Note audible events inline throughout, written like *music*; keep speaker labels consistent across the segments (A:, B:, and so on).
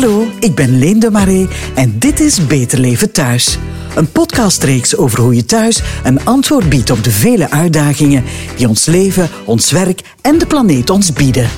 A: Hallo, ik ben Leen de Marais en dit is Beter Leven Thuis. Een podcastreeks over hoe je thuis een antwoord biedt op de vele uitdagingen die ons leven, ons werk en de planeet ons bieden.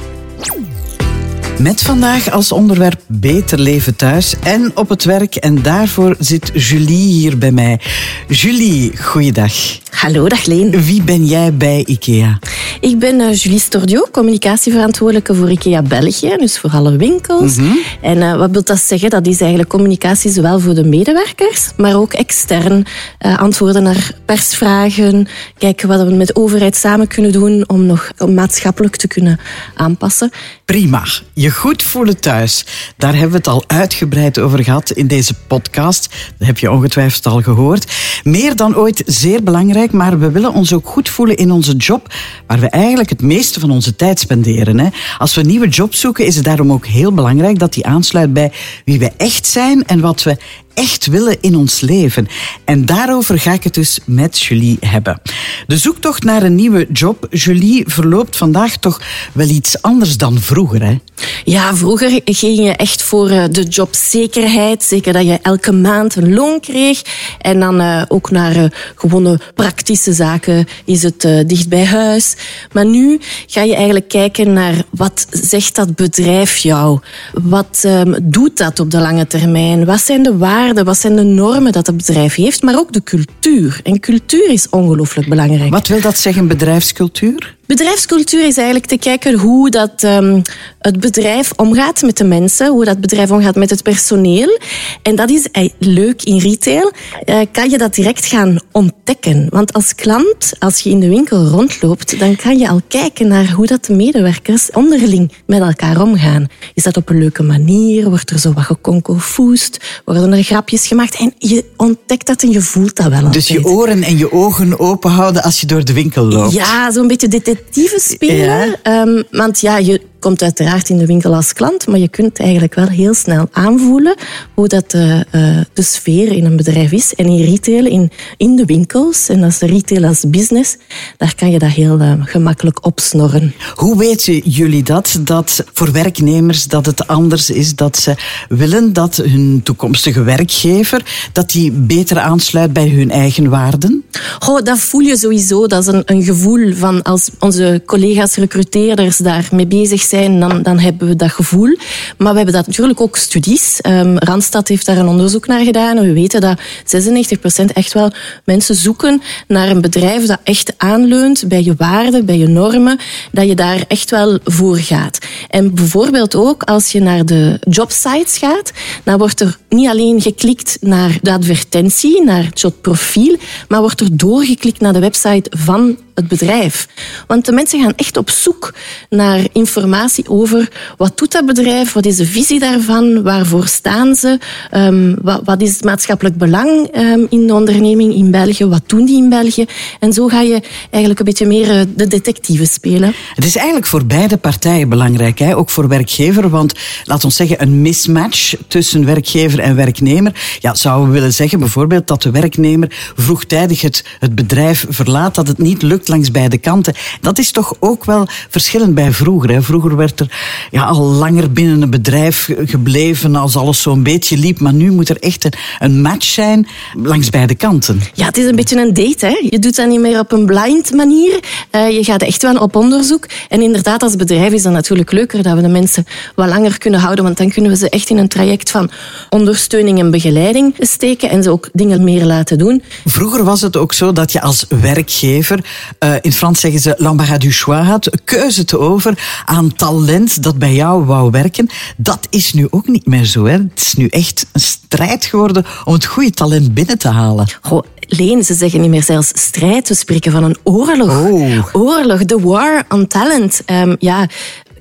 A: Met vandaag als onderwerp Beter leven thuis en op het werk. En daarvoor zit Julie hier bij mij. Julie, goeiedag.
B: Hallo, dag Leen.
A: Wie ben jij bij IKEA?
B: Ik ben uh, Julie Stordio, communicatieverantwoordelijke voor IKEA België, dus voor alle winkels.
A: Mhm.
B: En uh, wat wil dat zeggen? Dat is eigenlijk communicatie zowel voor de medewerkers, maar ook extern. Uh, antwoorden naar persvragen, kijken wat we met de overheid samen kunnen doen om nog maatschappelijk te kunnen aanpassen.
A: Prima. Je goed voelen thuis. Daar hebben we het al uitgebreid over gehad in deze podcast. Dat heb je ongetwijfeld al gehoord. Meer dan ooit zeer belangrijk, maar we willen ons ook goed voelen in onze job, waar we eigenlijk het meeste van onze tijd spenderen. Hè. Als we een nieuwe job zoeken, is het daarom ook heel belangrijk dat die aansluit bij wie we echt zijn en wat we echt willen in ons leven. En daarover ga ik het dus met Julie hebben. De zoektocht naar een nieuwe job, Julie, verloopt vandaag toch wel iets anders dan vroeger, hè?
B: Ja, vroeger ging je echt voor eh, de jobzekerheid. Zeker dat je elke maand een loon kreeg. En dan uh, ook naar uh, gewone praktische zaken. Is het dicht bij huis? Maar nu ga je eigenlijk kijken naar wat zegt dat bedrijf jou? Wat um, doet dat op de lange termijn? Wat zijn de waarden? Wat zijn de normen dat het bedrijf heeft? Maar ook de cultuur. En cultuur is ongelooflijk belangrijk.
A: Wat wil dat zeggen, bedrijfscultuur?
B: Bedrijfscultuur is eigenlijk te kijken hoe dat, um, het bedrijf omgaat met de mensen, hoe dat bedrijf omgaat met het personeel. En dat is uh, leuk in retail. Uh, kan je dat direct gaan ontdekken. Want als klant, als je in de winkel rondloopt, dan kan je al kijken naar hoe dat de medewerkers onderling met elkaar omgaan. Is dat op een leuke manier? Wordt er zo wat gekonkelfoest? Worden er grapjes gemaakt? En je ontdekt dat en je voelt dat wel altijd.
A: Dus je oren en je ogen open houden als je door de winkel loopt?
B: Ja, zo'n beetje detectieve spelen. Ja. Um, want ja, je komt uiteraard in de winkel als klant, maar je kunt eigenlijk wel heel snel aanvoelen hoe dat de, uh, de sfeer in een bedrijf is. En in retail, in, in de winkels, en als retail als business, daar kan je dat heel uh, gemakkelijk opsnorren.
A: Hoe weten jullie dat, dat voor werknemers dat het anders is, dat ze willen dat hun toekomstige werkgever, dat die beter aansluit bij hun eigen waarden?
B: Goh, dat voel je sowieso. Dat is een, een gevoel van als onze collega's recruteerders daarmee bezig zijn, dan, dan hebben we dat gevoel. Maar we hebben dat natuurlijk ook studies. Um, Randstad heeft daar een onderzoek naar gedaan. En we weten dat 96% echt wel mensen zoeken naar een bedrijf dat echt aanleunt bij je waarden, bij je normen, dat je daar echt wel voor gaat. En bijvoorbeeld ook als je naar de jobsites gaat, dan wordt er niet alleen geklikt naar de advertentie, naar het jobprofiel, maar wordt er doorgeklikt naar de website van het bedrijf. Want de mensen gaan echt op zoek naar informatie over wat doet dat bedrijf, wat is de visie daarvan, waarvoor staan ze, um, wat, wat, is het maatschappelijk belang um, in de onderneming in België, wat doen die in België. En zo ga je eigenlijk een beetje meer uh, de detectieve spelen.
A: Het is eigenlijk voor beide partijen belangrijk, hè? ook voor werkgever, want laat ons zeggen een mismatch tussen werkgever en werknemer. Ja, zouden we willen zeggen bijvoorbeeld dat de werknemer vroegtijdig het, het bedrijf verlaat, dat het niet lukt langs beide kanten. Dat is toch ook wel verschillend bij vroeger. Hè? Vroeger werd er ja, al langer binnen een bedrijf gebleven als alles zo'n beetje liep. Maar nu moet er echt een, een match zijn langs beide kanten.
B: Ja, het is een beetje een date. Hè? Je doet dat niet meer op een blind manier. Uh, je gaat echt wel op onderzoek. En inderdaad, als bedrijf is dat natuurlijk leuker dat we de mensen wat langer kunnen houden. Want dan kunnen we ze echt in een traject van ondersteuning en begeleiding steken. En ze ook dingen meer laten doen.
A: Vroeger was het ook zo dat je als werkgever uh, in Frans zeggen ze l'embarras du choix had, keuze te over aan talent dat bij jou wou werken. Dat is nu ook niet meer zo. Hè. Het is nu echt een strijd geworden om het goede talent binnen te halen.
B: Goh, Leen, ze zeggen niet meer zelfs strijd, we spreken van een oorlog.
A: Oh.
B: Oorlog, the war on talent. Um, ja,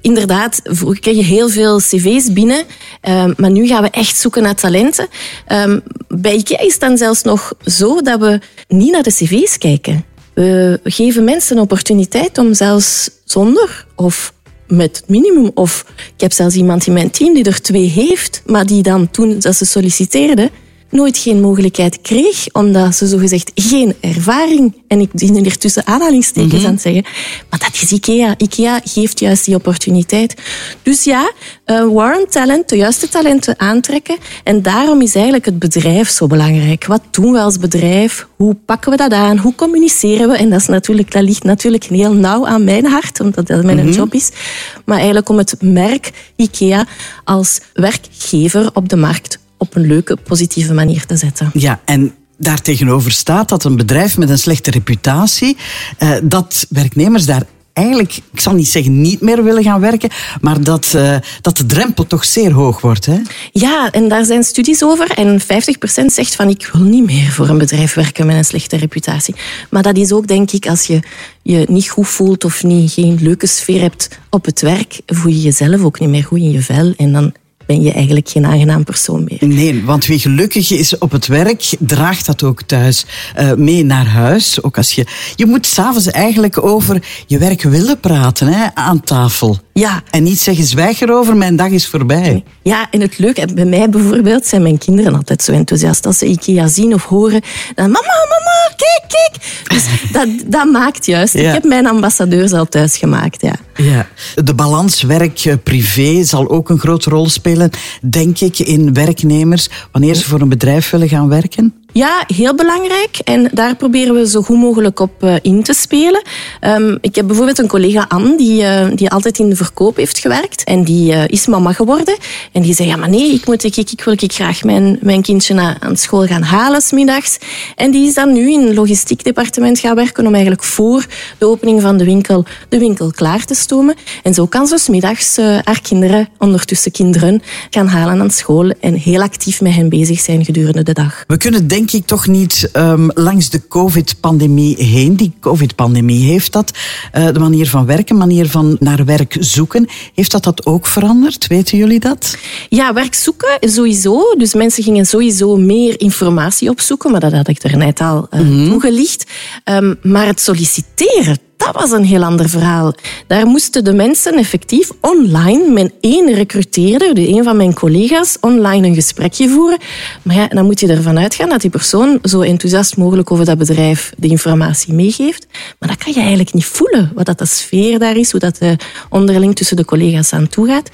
B: inderdaad, vroeger kreeg je heel veel cv's binnen, um, maar nu gaan we echt zoeken naar talenten. Um, bij IKEA is het dan zelfs nog zo dat we niet naar de cv's kijken. We geven mensen een opportuniteit om zelfs zonder of met minimum. Of ik heb zelfs iemand in mijn team die er twee heeft, maar die dan toen dat ze solliciteerde, nooit geen mogelijkheid kreeg, omdat ze zogezegd geen ervaring, en ik dien er tussen aanhalingstekens mm aan het zeggen, maar dat is IKEA. IKEA geeft juist die opportuniteit. Dus ja, uh, warm talent, de juiste talenten aantrekken. En daarom is eigenlijk het bedrijf zo belangrijk. Wat doen we als bedrijf? Hoe pakken we dat aan? Hoe communiceren we? En dat, is natuurlijk, dat ligt natuurlijk heel nauw aan mijn hart, omdat dat mijn mhm. job is. Maar eigenlijk om het merk IKEA als werkgever op de markt op een leuke, positieve manier te zetten.
A: Ja, en daartegenover staat dat een bedrijf met een slechte reputatie, eh, dat werknemers daar eigenlijk, ik zal niet zeggen niet meer willen gaan werken, maar dat, uh, dat de drempel toch zeer hoog wordt. Hè?
B: Ja, en daar zijn studies over. En 50% zegt van ik wil niet meer voor een bedrijf werken met een slechte reputatie. Maar dat is ook, denk ik, als je je niet goed voelt of niet, geen leuke sfeer hebt op het werk, voel je jezelf ook niet meer goed in je vel. En dan ben je eigenlijk geen aangenaam persoon meer.
A: Nee, want wie gelukkig is op het werk, draagt dat ook thuis uh, mee naar huis. Ook als je, je moet s'avonds eigenlijk over je werk willen praten hè, aan tafel. Ja. En niet zeggen, zwijg erover, mijn dag is voorbij.
B: Ja, en het leuke, bij mij bijvoorbeeld, zijn mijn kinderen altijd zo enthousiast. Als ze IKEA zien of horen, dan mama, mama, kijk, kijk. Dus *laughs* dat, dat maakt juist. Ik heb mijn ambassadeurs al thuis gemaakt, ja.
A: ja. De balans werk-privé zal ook een grote rol spelen, denk ik, in werknemers wanneer ze voor een bedrijf willen gaan werken.
B: Ja, heel belangrijk. En daar proberen we zo goed mogelijk op uh, in te spelen. Um, ik heb bijvoorbeeld een collega Anne, die, uh, die altijd in de verkoop heeft gewerkt. En die uh, is mama geworden. En die zei, ja maar nee, ik, moet, ik, ik, wil ik graag mijn, mijn kindje na, aan school gaan halen smiddags. En die is dan nu in het logistiek departement gaan werken om eigenlijk voor de opening van de winkel de winkel klaar te stomen. En zo kan ze smiddags haar kinderen, ondertussen kinderen, gaan halen aan school en heel actief met hen bezig zijn gedurende de dag.
A: We kunnen denk ik toch niet um, langs de COVID-pandemie heen. Die COVID-pandemie heeft dat, uh, de manier van werken, manier van naar werk zoeken, heeft dat dat ook veranderd? Weten jullie dat?
B: Ja, werk zoeken sowieso. Dus mensen gingen sowieso meer informatie opzoeken, maar dat had ik er net al uh, mm toegelicht. Um, maar het solliciteren, dat was een heel ander verhaal. Daar moesten de mensen effectief online met één recruteerder, dus een van mijn collega's, online een gesprekje voeren. Maar ja, dan moet je ervan uitgaan dat die persoon zo enthousiast mogelijk over dat bedrijf de informatie meegeeft. Maar dat kan je eigenlijk niet voelen, wat dat de sfeer daar is, hoe dat de onderling tussen de collega's aan toe gaat.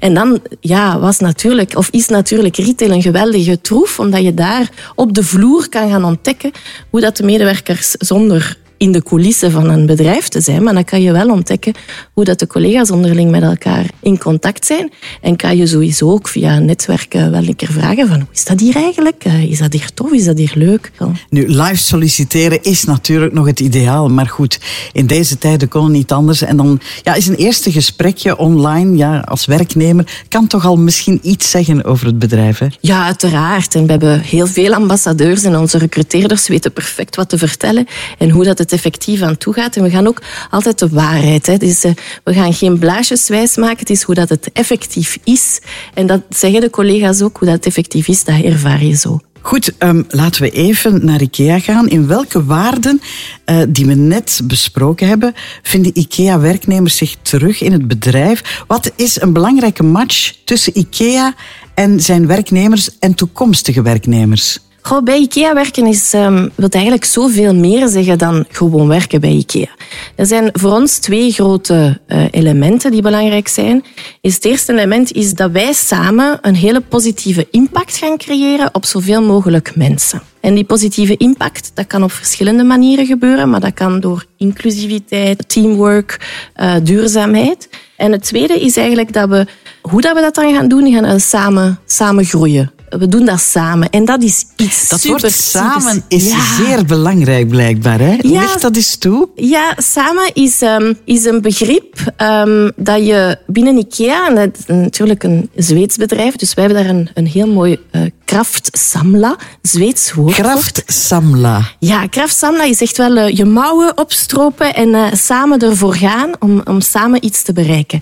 B: En dan ja, was natuurlijk, of is natuurlijk retail een geweldige troef, omdat je daar op de vloer kan gaan ontdekken hoe dat de medewerkers zonder in de coulissen van een bedrijf te zijn, maar dan kan je wel ontdekken hoe dat de collega's onderling met elkaar in contact zijn. En kan je sowieso ook via netwerken wel een keer vragen van hoe is dat hier eigenlijk? Eh, is dat hier tof? Is dat hier leuk?
A: Nu, live solliciteren is natuurlijk nog het ideaal, maar goed, in deze tijden kon het niet anders. En dan ja, is een eerste gesprekje online ja, als werknemer kan toch al misschien iets zeggen over het bedrijf? Hè?
B: Ja, uiteraard. En we hebben heel veel ambassadeurs en onze recruteerders weten perfect wat te vertellen en hoe dat het effectief aan toe gaat. En we gaan ook altijd de waarheid. Hè. Dus, uh, we gaan geen blaasjes wijs maken. Het is hoe dat het effectief is. En dat zeggen de collega's ook. Hoe dat effectief is, dat ervaar je zo.
A: Goed, um, laten we even naar IKEA gaan. In welke waarden uh, die we net besproken hebben, vinden IKEA-werknemers zich terug in het bedrijf? Wat is een belangrijke match tussen IKEA en zijn werknemers en toekomstige werknemers?
B: Goh, bij IKEA werken is, um, wil eigenlijk zoveel meer zeggen dan gewoon werken bij IKEA. Er zijn voor ons twee grote uh, elementen die belangrijk zijn. Het eerste element is dat wij samen een hele positieve impact gaan creëren op zoveel mogelijk mensen. En die positieve impact, dat kan op verschillende manieren gebeuren, maar dat kan door inclusiviteit, teamwork, uh, duurzaamheid. En het tweede is eigenlijk dat we, hoe dat we dat dan gaan doen, gaan samen, samen groeien we doen dat samen. En dat is iets
A: dat
B: super...
A: Dat samen is zeer belangrijk blijkbaar. Hè? Ja, Ligt dat eens toe?
B: Ja, samen is, um, is een begrip um, dat je binnen IKEA... En dat is natuurlijk een Zweeds bedrijf, dus wij hebben daar een, een heel mooi uh, Kraft Samla, Zweeds woord.
A: Kraft Samla.
B: Ja, Kraft Samla is echt wel uh, je mouwen opstropen en uh, samen ervoor gaan om, om samen iets te bereiken.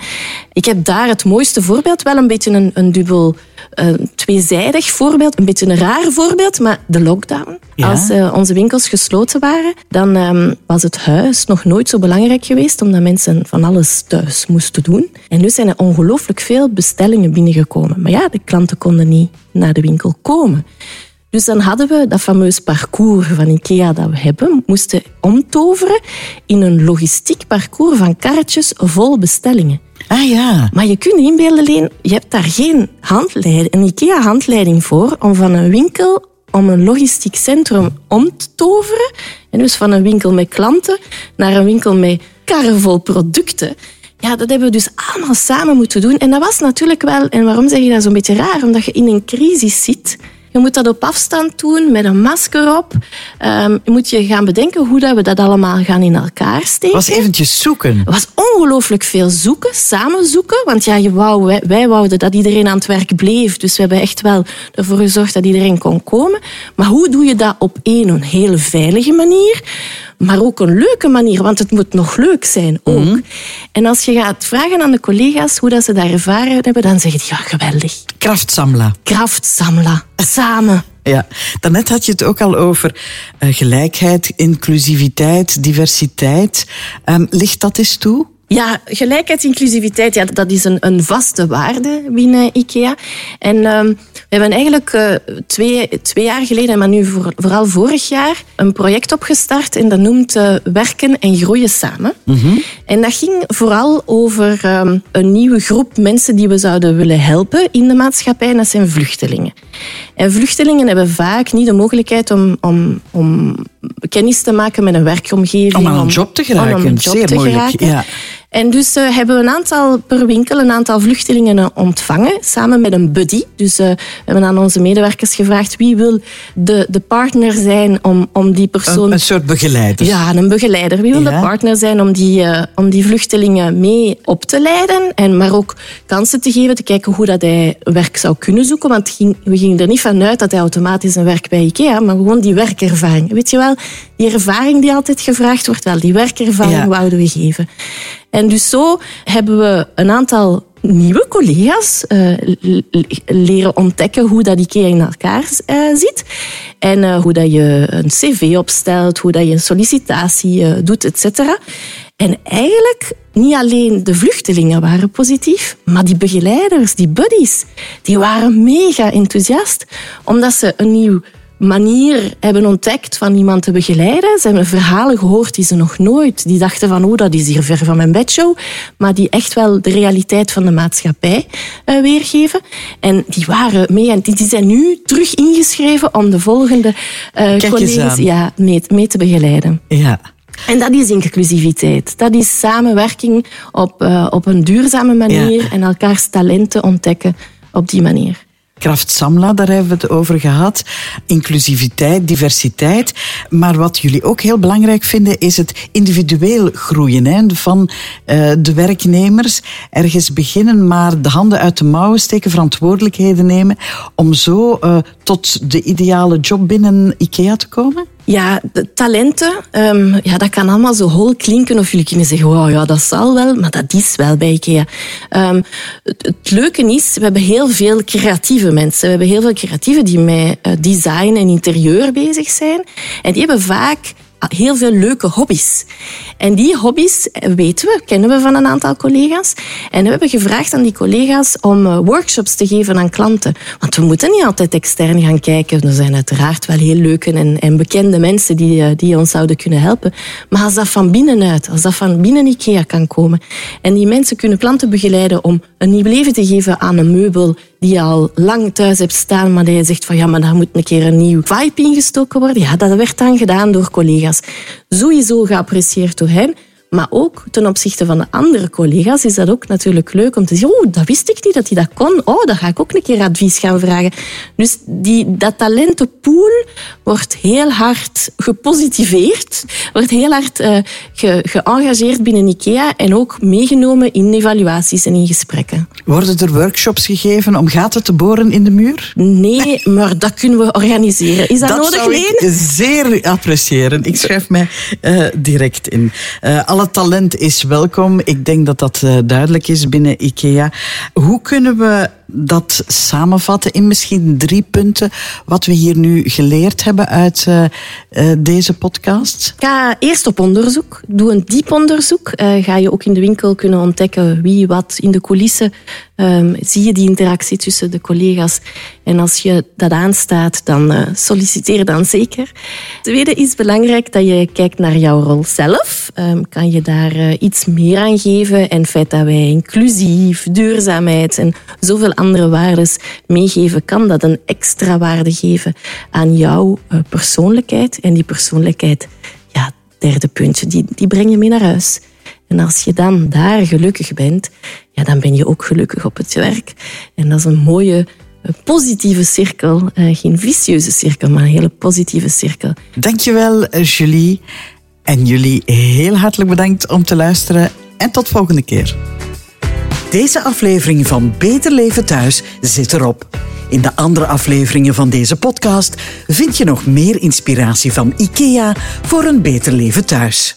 B: Ik heb daar het mooiste voorbeeld, wel een beetje een, een dubbel een tweezijdig voorbeeld, een beetje een raar voorbeeld, maar de lockdown. Als uh, onze winkels gesloten waren, dan um, was het huis nog nooit zo belangrijk geweest, omdat mensen van alles thuis moesten doen. En nu zijn er ongelooflijk veel bestellingen binnengekomen. Maar ja, de klanten konden niet naar de winkel komen. Dus dan hadden we dat fameus parcours van IKEA dat we hebben, moesten omtoveren in een logistiek parcours van karretjes vol bestellingen.
A: Ah ja.
B: Maar je kunt inbeelden, Leen, je hebt daar geen handleiding, een IKEA-handleiding voor om van een winkel om een logistiek centrum om te toveren. En dus van een winkel met klanten naar een winkel met karren vol producten. Ja, dat hebben we dus allemaal samen moeten doen. En dat was natuurlijk wel, en waarom zeg je dat zo'n beetje raar? Omdat je in een crisis zit je moet dat op afstand doen, met een masker op. Um, je moet je gaan bedenken hoe dat we dat allemaal gaan in elkaar steken.
A: was eventjes zoeken.
B: Het was ongelooflijk veel zoeken, samen zoeken. Want ja, je wou, wij, wij wouden dat iedereen aan het werk bleef. Dus we hebben echt wel ervoor gezorgd dat iedereen kon komen. Maar hoe doe je dat op één, een hele veilige manier? Maar ook een leuke manier, want het moet nog leuk zijn ook. Mhm. En als je gaat vragen aan de collega's hoe dat ze daar ervaren hebben, dan zeggen die, ja, geweldig.
A: Kraftsamla.
B: Kraftsamla. Samen. *laughs*
A: Ja, daarnet had je het ook al over uh, gelijkheid, inclusiviteit, diversiteit. Um, ligt dat eens toe?
B: Ja, gelijkheid, inclusiviteit, ja, dat is een, een vaste waarde binnen IKEA. En um, we hebben eigenlijk uh, twee, twee jaar geleden, maar nu voor, vooral vorig jaar, een project opgestart en dat noemt uh, Werken en Groeien Samen. Mm -hmm. En dat ging vooral over um, een nieuwe groep mensen die we zouden willen helpen in de maatschappij, en dat zijn vluchtelingen. En vluchtelingen hebben vaak niet de mogelijkheid om, om, om kennis te maken met een werkomgeving.
A: Om aan een job te geraken. Om een job Zeer te moeilijk. Geraken. Ja.
B: En dus uh, hebben we een aantal per winkel een aantal vluchtelingen ontvangen, samen met een buddy. Dus uh, we hebben aan onze medewerkers gevraagd wie wil de, de partner zijn om, om die persoon...
A: Een, een soort begeleider.
B: Ja, een begeleider. Wie wil ja. de partner zijn om die, uh, om die vluchtelingen mee op te leiden, en maar ook kansen te geven, te kijken hoe dat hij werk zou kunnen zoeken. Want ging, we gingen er niet vanuit dat hij automatisch een werk bij IKEA, maar gewoon die werkervaring. Weet je wel, die ervaring die altijd gevraagd wordt, wel, die werkervaring ja. wouden we geven. En dus zo hebben we een aantal nieuwe collega's uh, leren ontdekken hoe dat IKEA in elkaar uh, zit. En uh, hoe dat je een cv opstelt, hoe dat je een sollicitatie doet, et cetera. En eigenlijk niet alleen de vluchtelingen waren positief, maar die begeleiders, die buddies, die waren mega enthousiast, omdat ze een nieuw manier hebben ontdekt van iemand te begeleiden. Ze hebben verhalen gehoord die ze nog nooit... Die dachten van, oh, dat is hier ver van mijn bedshow. Maar die echt wel de realiteit van de maatschappij uh, weergeven. En die waren mee en die zijn nu terug ingeschreven om de volgende uh, collega's ja, mee, mee te begeleiden.
A: Ja.
B: En dat is inclusiviteit. Dat is samenwerking op, uh, op een duurzame manier ja. en elkaars talenten ontdekken op die manier.
A: Kraft Samla, daar hebben we het over gehad. Inclusiviteit, diversiteit. Maar wat jullie ook heel belangrijk vinden, is het individueel groeien van uh, de werknemers. Ergens beginnen, maar de handen uit de mouwen steken, verantwoordelijkheden nemen. Om zo uh, tot de ideale job binnen IKEA te komen?
B: Ja, de talenten, um, ja, dat kan allemaal zo hol klinken. Of jullie kunnen zeggen, wow, ja, dat zal wel. Maar dat is wel bij IKEA. Um, het, het, leuke is, we hebben heel veel creatieve mensen. We hebben heel veel creatieven die met uh, design en interieur bezig zijn. En die hebben vaak heel veel leuke hobby's. En die hobby's weten we, kennen we van een aantal collega's. En we hebben gevraagd aan die collega's om eh, workshops te geven aan klanten. Want we moeten niet altijd extern gaan kijken. Er zijn uiteraard wel heel leuke en, en bekende mensen die, eh, die ons zouden kunnen helpen. Maar als dat van binnenuit, als dat van binnen IKEA kan komen. En die mensen kunnen klanten begeleiden om een nieuw leven te geven aan een meubel die je al lang thuis hebt staan, maar die je zegt van ja, maar daar moet een keer een nieuw vibe ingestoken worden. Ja, dat werd dan gedaan door collega's. Sowieso geapprecieerd door hen. Maar ook ten opzichte van de andere collega's is dat ook natuurlijk leuk om te zien. Oh, dat wist ik niet dat hij dat kon. Oh, dan ga ik ook een keer advies gaan vragen. Dus die, dat talentenpool wordt heel hard gepositiveerd. Wordt heel hard uh, ge, geëngageerd binnen IKEA en ook meegenomen in evaluaties en in gesprekken.
A: Worden er workshops gegeven om gaten te boren in de muur?
B: Nee, maar dat kunnen we organiseren. Is dat, dat nodig,
A: zou ik zeer appreciëren. Ik schrijf mij uh, direct in. Uh, Alle talent is welkom. Ik denk dat dat uh, duidelijk is binnen IKEA. Hoe kunnen we dat samenvatten in misschien drie punten wat we hier nu geleerd hebben uit uh, uh, deze podcast?
B: Ga eerst op onderzoek. Doe een diep onderzoek. ga je ook in de winkel kunnen ontdekken wie wat in de coulissen. Um, zie je die interactie tussen de collega's. En als je dat aanstaat, dan solliciteer dan zeker. Tweede is belangrijk dat je kijkt naar jouw rol zelf. Um, kan je daar iets meer aan geven? En het feit dat wij inclusief, duurzaamheid en zoveel andere waarden meegeven, kan dat een extra waarde geven aan jouw uh, persoonlijkheid. En die persoonlijkheid, ja, derde puntje, die, die breng je mee naar huis. En als je dan daar gelukkig bent, ja, dan ben je ook gelukkig op het werk. En dat is een mooie een positieve cirkel. Uh, geen vicieuze cirkel, maar een hele positieve cirkel.
A: Dankjewel, Julie. En jullie heel hartelijk bedankt om te luisteren. En tot volgende keer. Deze aflevering van Beter Leven Thuis zit erop. In de andere afleveringen van deze podcast vind je nog meer inspiratie van IKEA voor een beter leven thuis.